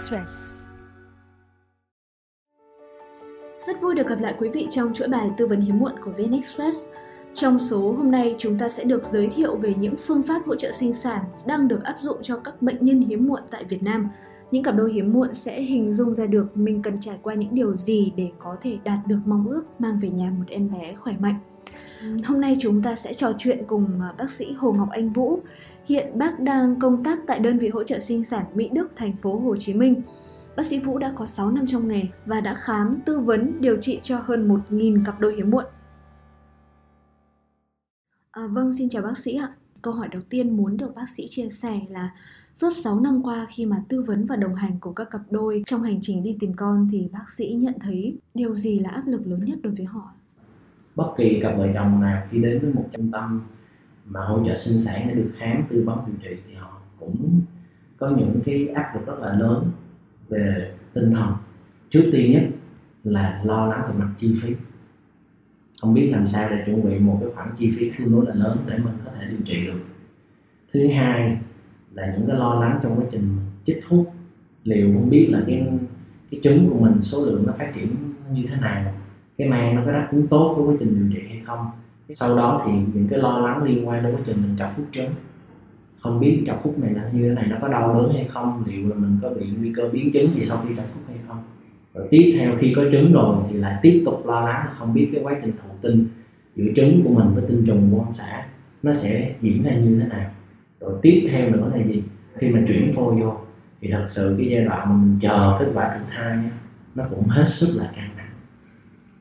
Express. Rất vui được gặp lại quý vị trong chuỗi bài tư vấn hiếm muộn của VN Express. Trong số hôm nay chúng ta sẽ được giới thiệu về những phương pháp hỗ trợ sinh sản đang được áp dụng cho các bệnh nhân hiếm muộn tại Việt Nam. Những cặp đôi hiếm muộn sẽ hình dung ra được mình cần trải qua những điều gì để có thể đạt được mong ước mang về nhà một em bé khỏe mạnh. Hôm nay chúng ta sẽ trò chuyện cùng à, bác sĩ Hồ Ngọc Anh Vũ. Hiện bác đang công tác tại đơn vị hỗ trợ sinh sản Mỹ Đức, thành phố Hồ Chí Minh. Bác sĩ Vũ đã có 6 năm trong nghề và đã khám, tư vấn, điều trị cho hơn 1.000 cặp đôi hiếm muộn. À, vâng, xin chào bác sĩ ạ. Câu hỏi đầu tiên muốn được bác sĩ chia sẻ là suốt 6 năm qua khi mà tư vấn và đồng hành cùng các cặp đôi trong hành trình đi tìm con thì bác sĩ nhận thấy điều gì là áp lực lớn nhất đối với họ? bất kỳ cặp vợ chồng nào khi đến với một trung tâm mà hỗ trợ sinh sản để được khám, tư vấn, điều trị thì họ cũng có những cái áp lực rất là lớn về tinh thần. Trước tiên nhất là lo lắng về mặt chi phí. Không biết làm sao để chuẩn bị một cái khoản chi phí tương đối là lớn để mình có thể điều trị được. Thứ hai là những cái lo lắng trong quá trình chích thuốc. Liệu không biết là cái cái trứng của mình, số lượng nó phát triển như thế nào, cái mang nó có đáp ứng tốt với quá trình điều trị hay không? Sau đó thì những cái lo lắng liên quan đến quá trình mình chọc hút trứng. Không biết chọc hút này là như thế này nó có đau đớn hay không? Liệu là mình có bị nguy cơ biến chứng gì sau khi chọc hút hay không? Rồi tiếp theo khi có trứng rồi thì lại tiếp tục lo lắng là không biết cái quá trình thụ tinh giữa trứng của mình với tinh trùng của ông xã nó sẽ diễn ra như thế nào. Rồi tiếp theo nữa là gì? Khi mà chuyển phôi vô thì thật sự cái giai đoạn mà mình chờ kết quả thụ thai nhá, nó cũng hết sức là căng thẳng.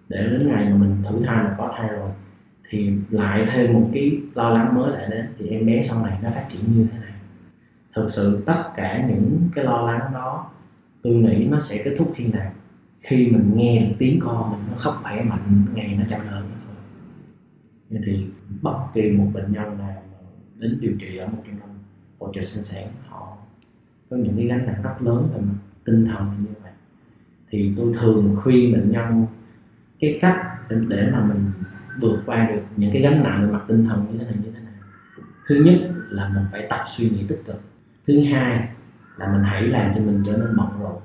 Để đến ngày mà mình thử thai là có thai rồi thì lại thêm một cái lo lắng mới lại đến thì em bé sau này nó phát triển như thế nào? Thực sự tất cả những cái lo lắng đó tôi nghĩ nó sẽ kết thúc khi nào? Khi mình nghe được tiếng con mình nó khóc khỏe mạnh ngày nó chào đời như Vậy thì bất kỳ một bệnh nhân nào đến điều trị ở một trung tâm hỗ trợ sinh sản họ có những cái gánh nặng rất lớn về mặt tinh thần như vậy. Thì tôi thường khuyên bệnh nhân cái cách để, để mà mình vượt qua được những cái gánh nặng về mặt tinh thần như thế này, như thế này. Thứ nhất là mình phải tập suy nghĩ tích cực. Thứ hai là mình hãy làm cho mình trở nên bận rộn.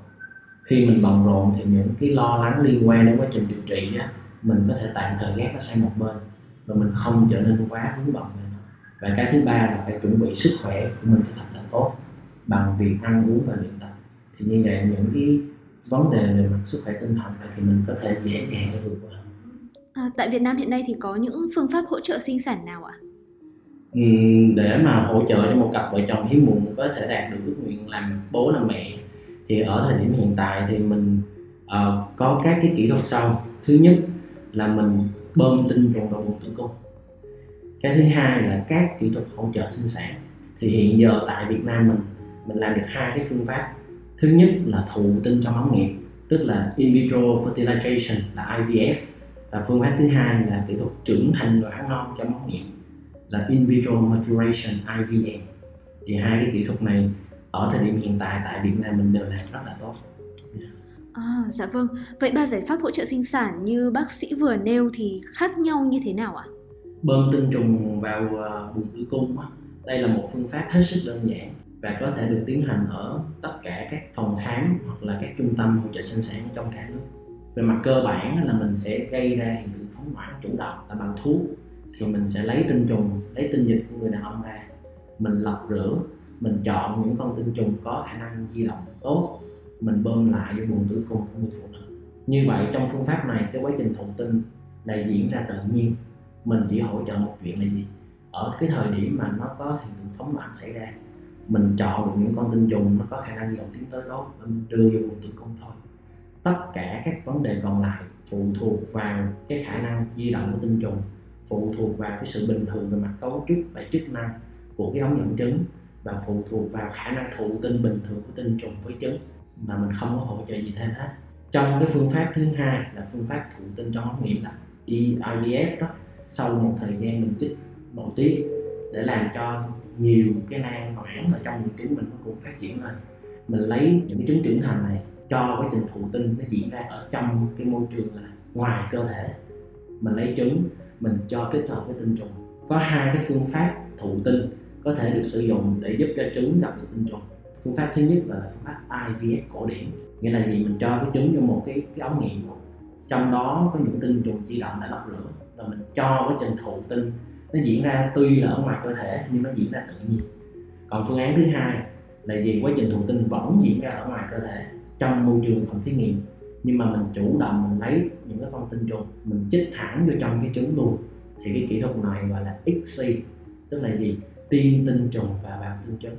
Khi mình bận rộn thì những cái lo lắng liên quan đến quá trình điều trị á, mình có thể tạm thời gác nó sang một bên và mình không trở nên quá vướng bận về nó. Và cái thứ ba là phải chuẩn bị sức khỏe của mình thật là tốt, bằng việc ăn uống và luyện tập. Thì như vậy, những cái vấn đề về mặt sức khỏe tinh thần này thì mình có thể dễ dàng vượt qua. À, tại Việt Nam hiện nay thì có những phương pháp hỗ trợ sinh sản nào ạ? Ừ, để mà hỗ trợ cho một cặp vợ chồng hiếm muộn có thể đạt được ước nguyện làm bố làm mẹ thì ở thời điểm hiện tại thì mình uh, có các cái kỹ thuật sau. Thứ nhất là mình bơm tinh trùng vào buồng tử cung. Cái thứ hai là các kỹ thuật hỗ trợ sinh sản. Thì hiện giờ tại Việt Nam mình mình làm được hai cái phương pháp. Thứ nhất là thụ tinh trong ống nghiệm tức là in vitro fertilization là IVF và phương pháp thứ hai là kỹ thuật trưởng thành 卵 non trong ống nghiệm là in vitro maturation IVM thì hai cái kỹ thuật này ở thời điểm hiện tại tại Việt Nam mình đều làm rất là tốt À, dạ vâng. Vậy ba giải pháp hỗ trợ sinh sản như bác sĩ vừa nêu thì khác nhau như thế nào ạ? bơm tinh trùng vào ờ, buồng tử cung đây là một phương pháp hết sức đơn giản và có thể được tiến hành ở tất cả các phòng khám hoặc là các trung tâm hỗ trợ sinh sản trong cả nước về mặt cơ bản là mình sẽ gây ra hiện tượng phóng loạn chủ động là bằng thuốc. Thì mình sẽ lấy tinh trùng, lấy tinh dịch của người đàn ông ra. Mình lọc rửa mình chọn những con tinh trùng có khả năng di động tốt. Mình bơm lại vô buồng tử cung của người phụ nữ. Như vậy, trong phương pháp này, cái quá trình thụ tinh là diễn ra tự nhiên. Mình chỉ hỗ trợ một chuyện là gì? Ở cái thời điểm mà nó có hiện tượng phóng loạn xảy ra, mình chọn được những con tinh trùng nó có khả năng di động tiến tới tốt, mình đưa vô buồng tử cung thôi tất cả các vấn đề còn lại phụ thuộc vào cái khả năng di động của tinh trùng, phụ thuộc vào cái sự bình thường về mặt cấu trúc và chức năng của cái ống dẫn trứng và phụ thuộc vào khả năng thụ tinh bình thường của tinh trùng với trứng mà mình không có hỗ trợ gì thêm hết. Trong cái phương pháp thứ hai là phương pháp thụ tinh trong ống nghiệm là IVF đó, sau một thời gian mình chích nội tiết để làm cho nhiều cái nang noãn ở trong những trứng mình nó cũng phát triển lên, mình lấy những cái trứng trưởng thành này cho quá trình thụ tinh nó diễn ra ở trong cái môi trường là ngoài cơ thể. Mình lấy trứng, mình cho kết hợp với tinh trùng. Có hai cái phương pháp thụ tinh có thể được sử dụng để giúp cho trứng gặp được tinh trùng. Phương pháp thứ nhất là phương pháp IVF cổ điển. Nghĩa là gì? Mình cho cái trứng vô một cái cái ống nghiệm. Trong đó có những tinh trùng di động đã lọc lửa rồi mình cho quá trình thụ tinh. Nó diễn ra tuy là ở ngoài cơ thể nhưng nó diễn ra tự nhiên. Còn phương án thứ hai là gì? Quá trình thụ tinh vẫn diễn ra ở ngoài cơ thể trong môi trường phòng thí nghiệm. Nhưng mà mình chủ động mình lấy những cái con tinh trùng mình chích thẳng vô trong cái trứng luôn. Thì cái kỹ thuật này gọi là ICSI tức là gì? Tiên tinh trùng và bào tinh trứng.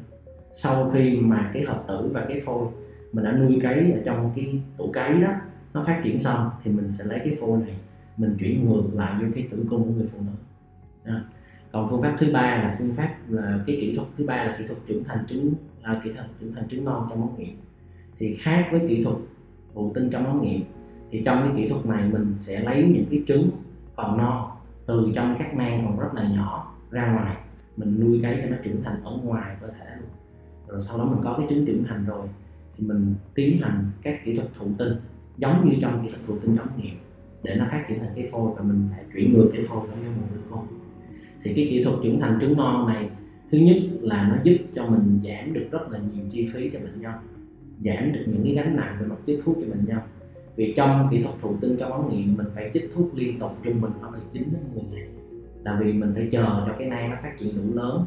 Sau khi mà cái hợp tử và cái phôi mình đã nuôi cấy ở trong cái tủ cấy đó nó phát triển xong thì mình sẽ lấy cái phôi này mình chuyển ngược lại vô cái tử cung của người phụ nữ. Đó. còn phương pháp thứ ba là phương pháp là cái kỹ thuật thứ ba là kỹ thuật trưởng thành trứng à, kỹ thuật trưởng thành trứng non trong ống nghiệm thì khác với kỹ thuật thụ tinh trong ống nghiệm, thì trong cái kỹ thuật này mình sẽ lấy những cái trứng còn non từ trong các mang còn rất là nhỏ ra ngoài. Mình nuôi cấy cho nó trưởng thành ở ngoài cơ thể luôn. Rồi sau đó mình có cái trứng trưởng thành rồi, thì mình tiến hành các kỹ thuật thụ tinh, giống như trong kỹ thuật thụ tinh ống nghiệm, để nó phát triển thành cái phôi và mình lại chuyển ngược cái phôi đó vô một đứa con thì cái kỹ thuật trưởng thành trứng non này, thứ nhất là nó giúp cho mình giảm được rất là nhiều chi phí cho bệnh nhân giảm được những cái gánh nặng về mặt chích thuốc cho bệnh nhân. Vì trong kỹ thuật thụ tinh trong ống nghiệm, mình phải chích thuốc liên tục trung bình khoảng từ 9 đến 10 ngày. Là vì mình phải chờ cho cái nang nó phát triển đủ lớn.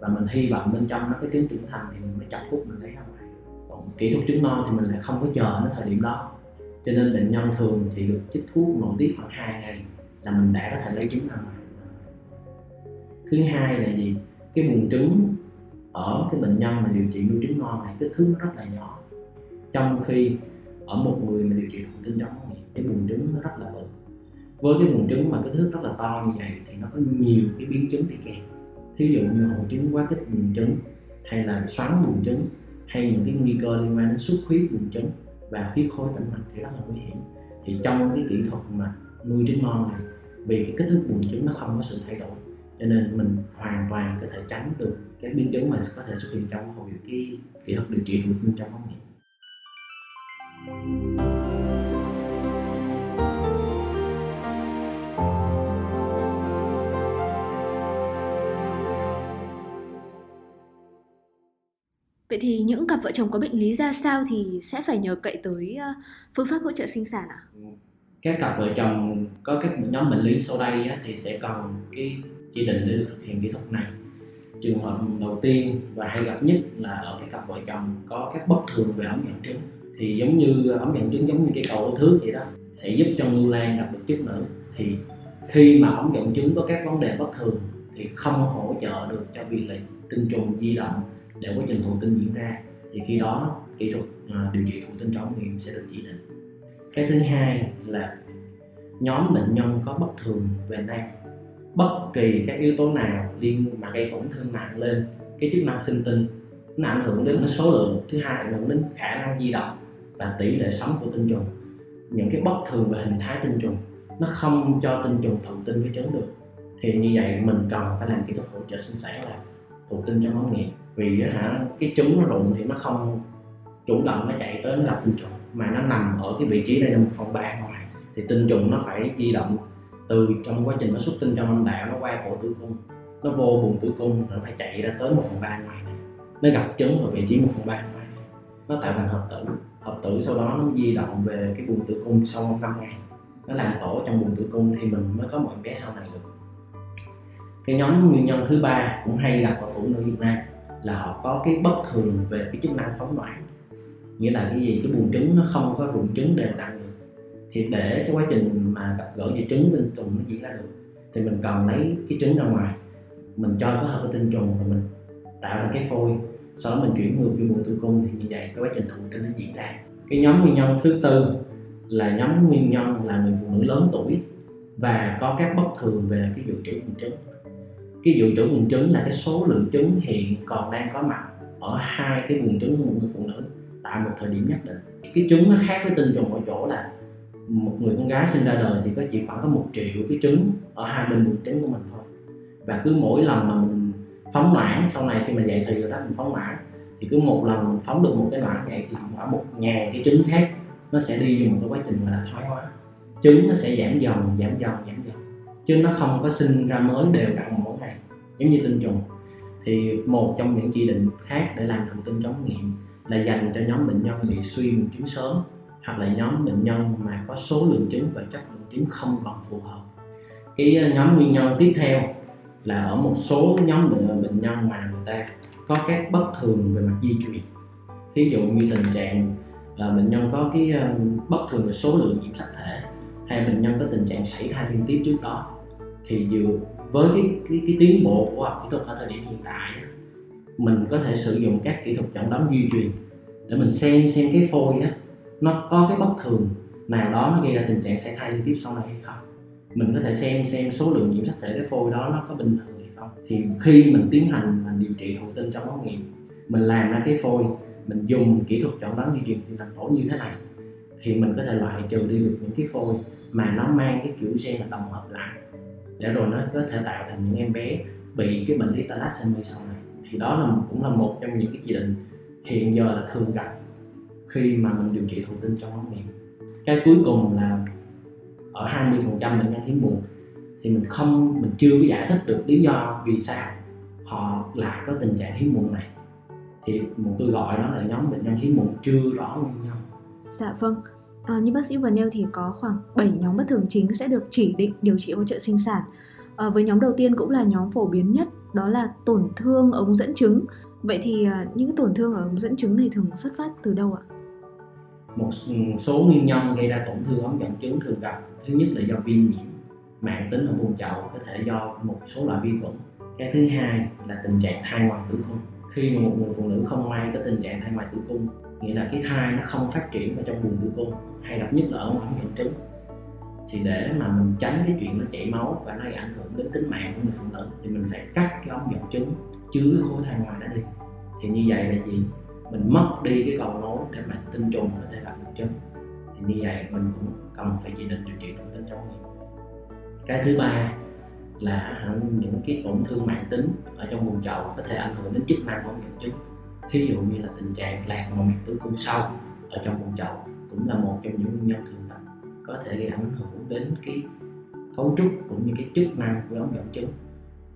Và mình hy vọng bên trong nó cái trứng trưởng thành thì mình mới chọc hút mình lấy ra ngoài. Còn kỹ thuật trứng non thì mình lại không có chờ đến thời điểm đó. Cho nên bệnh nhân thường thì được chích thuốc nội tiết khoảng 2 ngày là mình đã có thể lấy trứng ra ngoài. Thứ hai là gì? Cái buồng trứng ở cái bệnh nhân mà điều trị nuôi trứng non này kích thước nó rất là nhỏ. Trong khi ở một người mà điều trị thụ tinh trong thì cái buồng trứng nó rất là bự. Với cái buồng trứng mà kích thước rất là to như vậy thì nó có nhiều cái biến chứng đi kèm. Thí dụ như hội chứng quá kích buồng trứng, hay là xoắn buồng trứng, hay những cái nguy cơ liên quan đến xuất huyết buồng trứng và huyết khối tĩnh mạch thì rất là nguy hiểm. Thì trong cái kỹ thuật mà nuôi trứng non này, vì cái kích thước buồng trứng nó không có sự thay đổi, cho nên mình hoàn toàn có thể tránh được các biến chứng mà có thể xuất hiện trong hồi cái kỹ thuật điều trị tinh trong ống nghiệm Vậy thì những cặp vợ chồng có bệnh lý ra sao thì sẽ phải nhờ cậy tới ờ, phương pháp hỗ trợ sinh sản à? các cặp vợ chồng có các nhóm bệnh lý sau đây thì sẽ cần cái chỉ định để được thực hiện kỹ thuật này trường hợp đầu tiên và hay gặp nhất là ở cái cặp vợ chồng có các bất thường về ống dẫn trứng thì giống như ống dẫn trứng giống như cái cầu thước vậy đó, sẽ giúp cho ngưu lan gặp được chức nữ. Thì khi mà ống dẫn trứng có các vấn đề bất thường thì không hỗ trợ được cho việc là tinh trùng di động để quá trình thụ tinh diễn ra. Thì khi đó kỹ thuật à, điều trị thụ tinh trong nghiệm sẽ được chỉ định. Cái thứ hai là nhóm bệnh nhân có bất thường về nang bất kỳ các yếu tố nào liên mà gây tổn thương nặng lên cái chức năng sinh tinh, nó ảnh hưởng đến số lượng. Thứ hai, ảnh hưởng đến khả năng di động và tỷ lệ sống của tinh trùng. Những cái bất thường về hình thái tinh trùng, nó không cho tinh trùng thụ tinh với trứng được. Thì như vậy mình cần phải làm kỹ thuật hỗ trợ sinh sản là thụ tinh trong ống nghiệm vì hả, cái trứng nó rụng thì nó không chủ động nó chạy tới nó gặp tinh trùng, mà nó nằm ở cái vị trí đây là một phần ba ngoài, thì tinh trùng nó phải di động từ trong quá trình nó xuất tinh trong âm đạo, nó qua cổ tử cung, nó vô buồng tử cung nó phải chạy ra tới một phần ba ngoài này. Nó gặp trứng ở vị trí một phần ba ngoài nó tạo thành hợp tử. Hợp tử sau đó nó di động về cái buồng tử cung sau một năm ngày. Nó làm tổ trong buồng tử cung thì mình mới có một em bé sau này được. Cái nhóm nguyên nhân thứ ba cũng hay gặp ở phụ nữ Việt Nam là họ có cái bất thường về cái chức năng phóng loạn nghĩa là cái gì? Cái buồng trứng nó không có rụng trứng đều đặn thì để cái quá trình mà gặp gỡ về trứng tinh trùng nó diễn ra được, thì mình cần lấy cái trứng ra ngoài. Mình cho cái hợp với tinh trùng và mình tạo ra cái phôi. Sau đó mình chuyển ngược vô buồng tử cung thì như vậy cái quá trình thụ tinh nó diễn ra. Cái nhóm nguyên nhân thứ tư là nhóm nguyên nhân là người phụ nữ lớn tuổi và có các bất thường về cái dự trữ buồng trứng. Cái dự trữ buồng trứng là cái số lượng trứng hiện còn đang có mặt ở hai cái buồng trứng của một người phụ nữ tại một thời điểm nhất định. Cái trứng nó khác với tinh trùng ở chỗ là một người con gái sinh ra đời thì có chỉ khoảng có một triệu cái trứng ở hai bên buồng trứng của mình thôi. Và cứ mỗi lần mà mình phóng mãn sau này khi mà dậy thì rồi đó mình phóng mãn thì cứ một lần mình phóng được một cái mãn vậy thì khoảng một ngàn cái trứng khác nó sẽ đi vô một cái quá trình gọi là thoái hóa. Trứng nó sẽ giảm dần giảm dần giảm dần. Chứ nó không có sinh ra mới đều đặn mỗi ngày, giống như tinh trùng. Thì một trong những chỉ định khác để làm thụ tinh chống nghiệm là dành cho nhóm bệnh nhân bị suy buồng trứng sớm hoặc là nhóm bệnh nhân mà có số lượng trứng và chất lượng trứng không còn phù hợp. Cái ờ, nhóm nguyên nhân tiếp theo là ở một số nhóm ờ, bệnh, nhân mà người ta có các bất thường về mặt di truyền. Ví dụ như tình trạng là bệnh nhân có cái bất thường về số lượng nhiễm sắc thể hay bệnh nhân có tình trạng sảy thai liên tiếp trước đó thì dựa với cái cái, cái tiến bộ của học kỹ thuật ở thời điểm hiện tại mình có thể sử dụng các kỹ thuật chẩn đoán di truyền để mình xem xem cái phôi á nó có cái bất thường nào đó nó gây ra tình trạng sảy thai liên tiếp sau này hay không? Mình có thể xem xem số lượng nhiễm sắc thể cái phôi đó nó có bình thường hay không? Thì khi mình tiến hành mình điều trị thụ tinh trong ống nghiệm, mình làm ra cái phôi, mình dùng kỹ thuật chẩn đoán di truyền thành làm như thế này, thì mình có thể loại trừ đi được những cái phôi mà nó mang cái kiểu gen là tổng hợp lại. Để rồi nó có thể tạo thành những em bé bị cái bệnh lý thalassemia sau này. Thì đó là cũng là một trong những cái chỉ định hiện giờ là thường gặp khi mà mình điều trị thụ tinh trong ống nghiệm. Cái cuối cùng là ở 20% bệnh nhân hiếm muộn thì mình không mình chưa có giải thích được lý do vì sao họ lại có tình trạng hiếm muộn này. Thì một tôi gọi đó là nhóm bệnh nhân hiếm muộn chưa rõ nguyên nhân. Dạ vâng. À, như bác sĩ vừa nêu thì có khoảng 7 nhóm bất thường chính sẽ được chỉ định điều trị hỗ trợ sinh sản. À, với nhóm đầu tiên cũng là nhóm phổ biến nhất đó là tổn thương ống dẫn trứng vậy thì à, những cái tổn thương ở ống dẫn trứng này thường xuất phát từ đâu ạ? Một số nguyên nhân gây ra tổn thương ống dẫn trứng thường gặp. Thứ nhất là do viêm nhiễm mạng tính ở vùng chậu, có thể do một số loại vi khuẩn. Cái thứ hai là tình trạng thai ngoài tử cung. Khi mà một người phụ nữ không may có tình trạng thai ngoài tử cung, nghĩa là cái thai nó không phát triển ở trong buồng tử cung, hay gặp nhất là ở ngoài dẫn trứng thì để mà mình tránh cái chuyện nó chảy máu và nó ảnh hưởng đến tính mạng của người phụ nữ, thì mình phải cắt cái ống dẫn trứng chứa cái khối thai ngoài đó đi. Thì như vậy là gì? Mình mất đi cái cầu nối để mà tinh trùng có thể chất thì như vậy mình cũng cần phải chỉ định điều trị thụ tinh trong miệng cái thứ ba là những cái tổn thương mạng tính ở trong vùng chậu có thể ảnh hưởng đến chức năng của miệng trứng thí dụ như là tình trạng lạc màu mạch tử cung sâu ở trong vùng chậu cũng là một trong những nguyên nhân thường gặp, có thể gây ảnh hưởng đến cái cấu trúc cũng như cái chức năng của ống dẫn trứng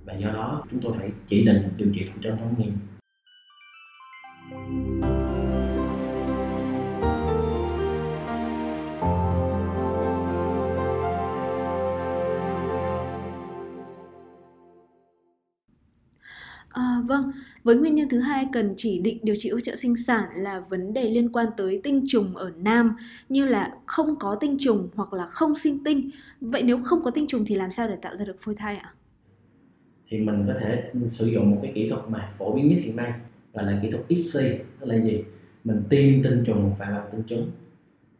và do đó chúng tôi phải chỉ định điều trị thụ tinh trong nghiệm với nguyên nhân thứ hai cần chỉ định điều trị hỗ trợ sinh sản là vấn đề liên quan tới tinh trùng ở nam như là không có tinh trùng hoặc là không sinh tinh. Vậy nếu không có tinh trùng thì làm sao để tạo ra được phôi thai ạ? Thì mình có thể sử dụng một cái kỹ thuật mà phổ biến nhất hiện nay gọi là kỹ thuật ICSI tức là gì? Mình tiêm tinh trùng vào lòng tinh trứng.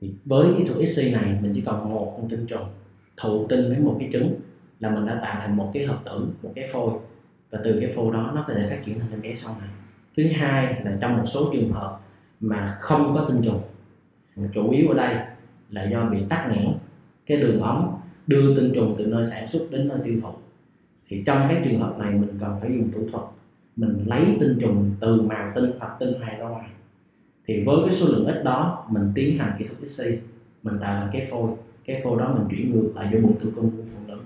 Thì với kỹ thuật ICSI này mình chỉ cần một con tinh trùng thụ tinh với một cái trứng là mình đã tạo thành một cái hợp tử, một cái phôi và từ cái phôi đó nó có thể phát triển thành em bé sau này. Thứ hai là trong một số trường hợp mà không có tinh trùng chủ yếu ở đây là do bị tắc nghẽn, cái đường ống đưa tinh trùng từ nơi sản xuất đến nơi tiêu thụ. Thì trong các trường hợp này mình cần phải dùng thủ thuật, mình lấy tinh trùng từ màu tinh hoặc tinh hoàn ra ngoài. Thì với cái số lượng ít đó, mình tiến hành kỹ thuật XC mình tạo thành cái phôi. Cái phôi đó mình chuyển ngược lại vô bụng tử cung của phụ nữ.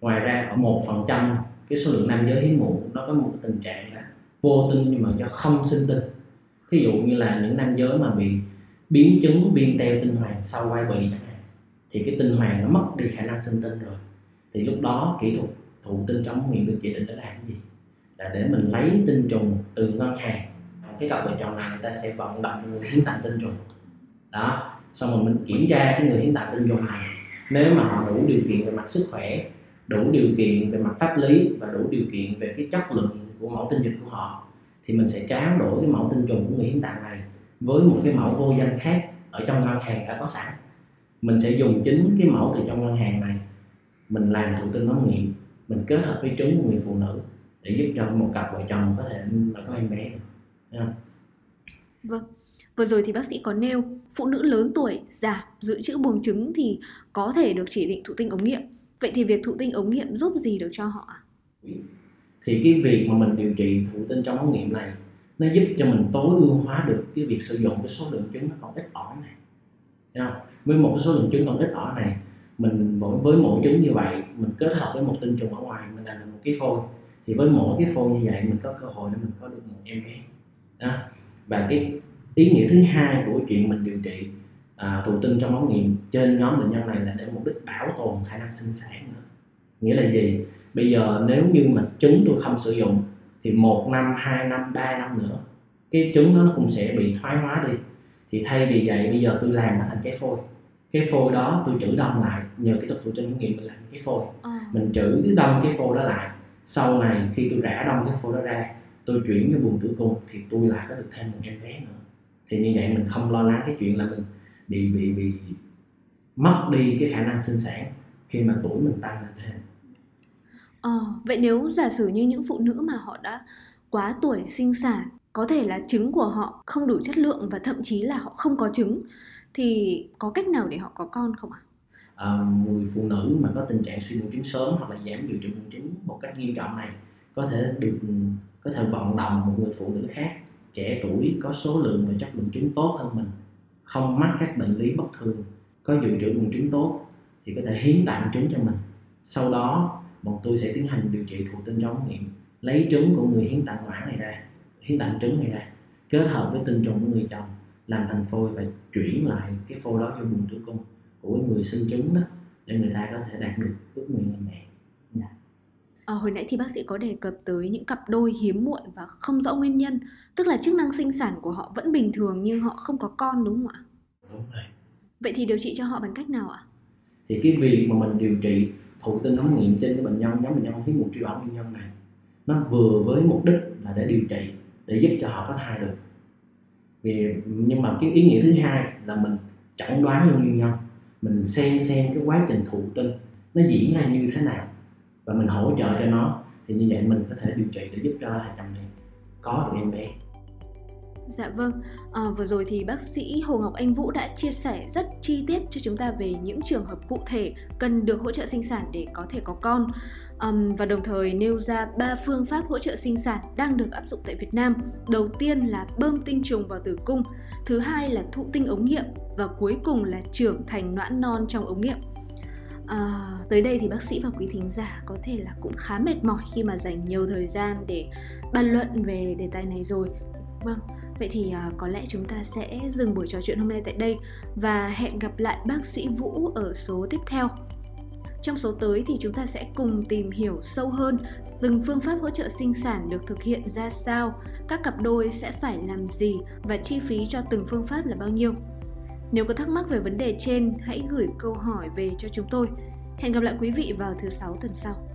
Ngoài ra, ở một phần trăm cái số lượng nam giới hiếm muộn, nó có một cái tình trạng là vô tinh nhưng mà do không sinh tinh. Ví dụ như là những nam giới mà bị biến chứng viêm teo tinh hoàn sau quai bị chẳng hạn, thì cái tinh hoàn nó mất đi khả năng sinh tinh rồi. Thì lúc đó kỹ thuật thụ tinh trong nghiệm được chỉ định để làm cái gì? Là để mình lấy tinh trùng từ ngân hàng. À, cái cặp vợ chồng này người ta sẽ vận động người hiến tặng tinh trùng. Đó, xong rồi mình kiểm tra cái người hiến tặng tinh trùng này. Nếu mà họ đủ điều kiện về mặt sức khỏe đủ điều kiện về mặt pháp lý và đủ điều kiện về cái chất lượng của mẫu tinh dịch của họ, thì mình sẽ tráo đổi cái mẫu tinh trùng của người hiến tặng này với một cái mẫu vô danh khác ở trong ngân hàng đã có sẵn. Mình sẽ dùng chính cái mẫu từ trong ngân hàng này, mình làm thụ tinh ống nghiệm, mình kết hợp với trứng của người phụ nữ để giúp cho một cặp vợ chồng có thể là có em bé được. Vâng. Vừa rồi thì bác sĩ có nêu phụ nữ lớn tuổi giảm dự trữ buồng trứng thì có thể được chỉ định thụ tinh ống nghiệm. Vậy thì việc thụ tinh ống nghiệm giúp gì được cho họ Thì cái việc mà mình điều trị thụ tinh trong ống nghiệm này, nó giúp cho mình tối ưu hóa được cái việc sử dụng cái số lượng trứng nó còn ít ỏi này. Thấy Với một cái số lượng trứng còn ít ỏi này, mình với mỗi trứng như vậy, mình kết hợp với một tinh trùng ở ngoài, mình làm được một cái phôi thì với mỗi cái phôi như vậy, mình có cơ hội để mình có được một em bé đó. và cái ý nghĩa thứ hai của chuyện mình điều trị à, thụ tinh trong ống nghiệm trên nhóm bệnh nhân này là để mục đích bảo tồn khả năng sinh sản nữa. Nghĩa là gì? Bây giờ nếu như mà trứng tôi không sử dụng thì một năm hai năm ba năm nữa cái trứng đó nó cũng sẽ bị thoái hóa đi. Thì thay vì vậy bây giờ tôi làm nó thành cái phôi. Cái phôi đó tôi trữ đông lại nhờ cái thuật thụ tinh ống nghiệm mình làm cái phôi. À. mình trữ cái đông cái phôi đó lại. Sau này khi tôi rã đông cái phôi đó ra tôi chuyển cho buồng tử cung thì tôi lại có được thêm một em bé nữa. Thì như vậy mình không lo lắng cái chuyện là mình bị bị bị mất đi cái khả năng sinh sản khi mà tuổi mình tăng lên thêm Ờ, vậy nếu giả sử như những phụ nữ mà họ đã quá tuổi sinh sản, có thể là trứng của họ không đủ chất lượng và thậm chí là họ không có trứng thì có cách nào để họ có con không ạ? À, người phụ nữ mà có tình trạng suy buồng trứng sớm hoặc là giảm dự trữ buồng trứng một cách nghiêm trọng này có thể được có thể vận động một người phụ nữ khác trẻ tuổi có số lượng và chất lượng trứng tốt hơn mình không mắc các bệnh lý bất thường, có dự trữ buồng trứng tốt thì có thể hiến tặng trứng cho mình sau đó, bọn tôi sẽ tiến hành điều trị thụ tinh trong ống nghiệm lấy trứng của người hiến tặng quản này ra, hiến tặng trứng này ra, kết hợp với tinh trùng của người chồng, làm thành phôi và chuyển lại cái phôi đó cho buồng tử cung của người sinh trứng đó, để người ta có thể đạt được ước nguyện làm mẹ. À, hồi nãy thì bác sĩ có đề cập tới những cặp đôi hiếm muộn và không rõ nguyên nhân tức là chức năng sinh sản của họ vẫn bình thường nhưng họ không có con đúng không ạ? Đúng rồi. Vậy thì điều trị cho họ bằng cách nào ạ? Thì cái việc mà mình điều trị thụ tinh ống nghiệm trên cái bệnh nhân nhóm bệnh nhân hiếm muộn truy ống nguyên nhân này nó vừa với mục đích là để điều trị để giúp cho họ có thai được. Vì nhưng mà cái ý nghĩa thứ hai là mình chẩn đoán luôn nguyên nhân mình xem xem cái quá trình thụ tinh nó diễn ra như thế nào và mình hỗ trợ cho nó. Thì như vậy mình có thể điều trị để giúp cho hàng trăm này có được em bé. Dạ vâng, à, vừa rồi thì bác sĩ Hồ Ngọc Anh Vũ đã chia sẻ rất chi tiết cho chúng ta về những trường hợp cụ thể cần được hỗ trợ sinh sản để có thể có con. Um, và đồng thời nêu ra ba phương pháp hỗ trợ sinh sản đang được áp dụng tại Việt Nam. Đầu tiên là bơm tinh trùng vào tử cung, thứ hai là thụ tinh ống nghiệm. Và cuối cùng là trưởng thành noãn non trong ống nghiệm. À, tới đây thì bác sĩ và quý thính giả có thể là cũng khá mệt mỏi khi mà dành nhiều thời gian để bàn luận về đề tài này rồi. Vâng, vậy thì à, có lẽ chúng ta sẽ dừng buổi trò chuyện hôm nay tại đây và hẹn gặp lại bác sĩ Vũ ở số tiếp theo. Trong số tới thì chúng ta sẽ cùng tìm hiểu sâu hơn từng phương pháp hỗ trợ sinh sản được thực hiện ra sao, các cặp đôi sẽ phải làm gì và chi phí cho từng phương pháp là bao nhiêu. Nếu có thắc mắc về vấn đề trên, hãy gửi câu hỏi về cho chúng tôi. Hẹn gặp lại quý vị vào thứ sáu tuần sau.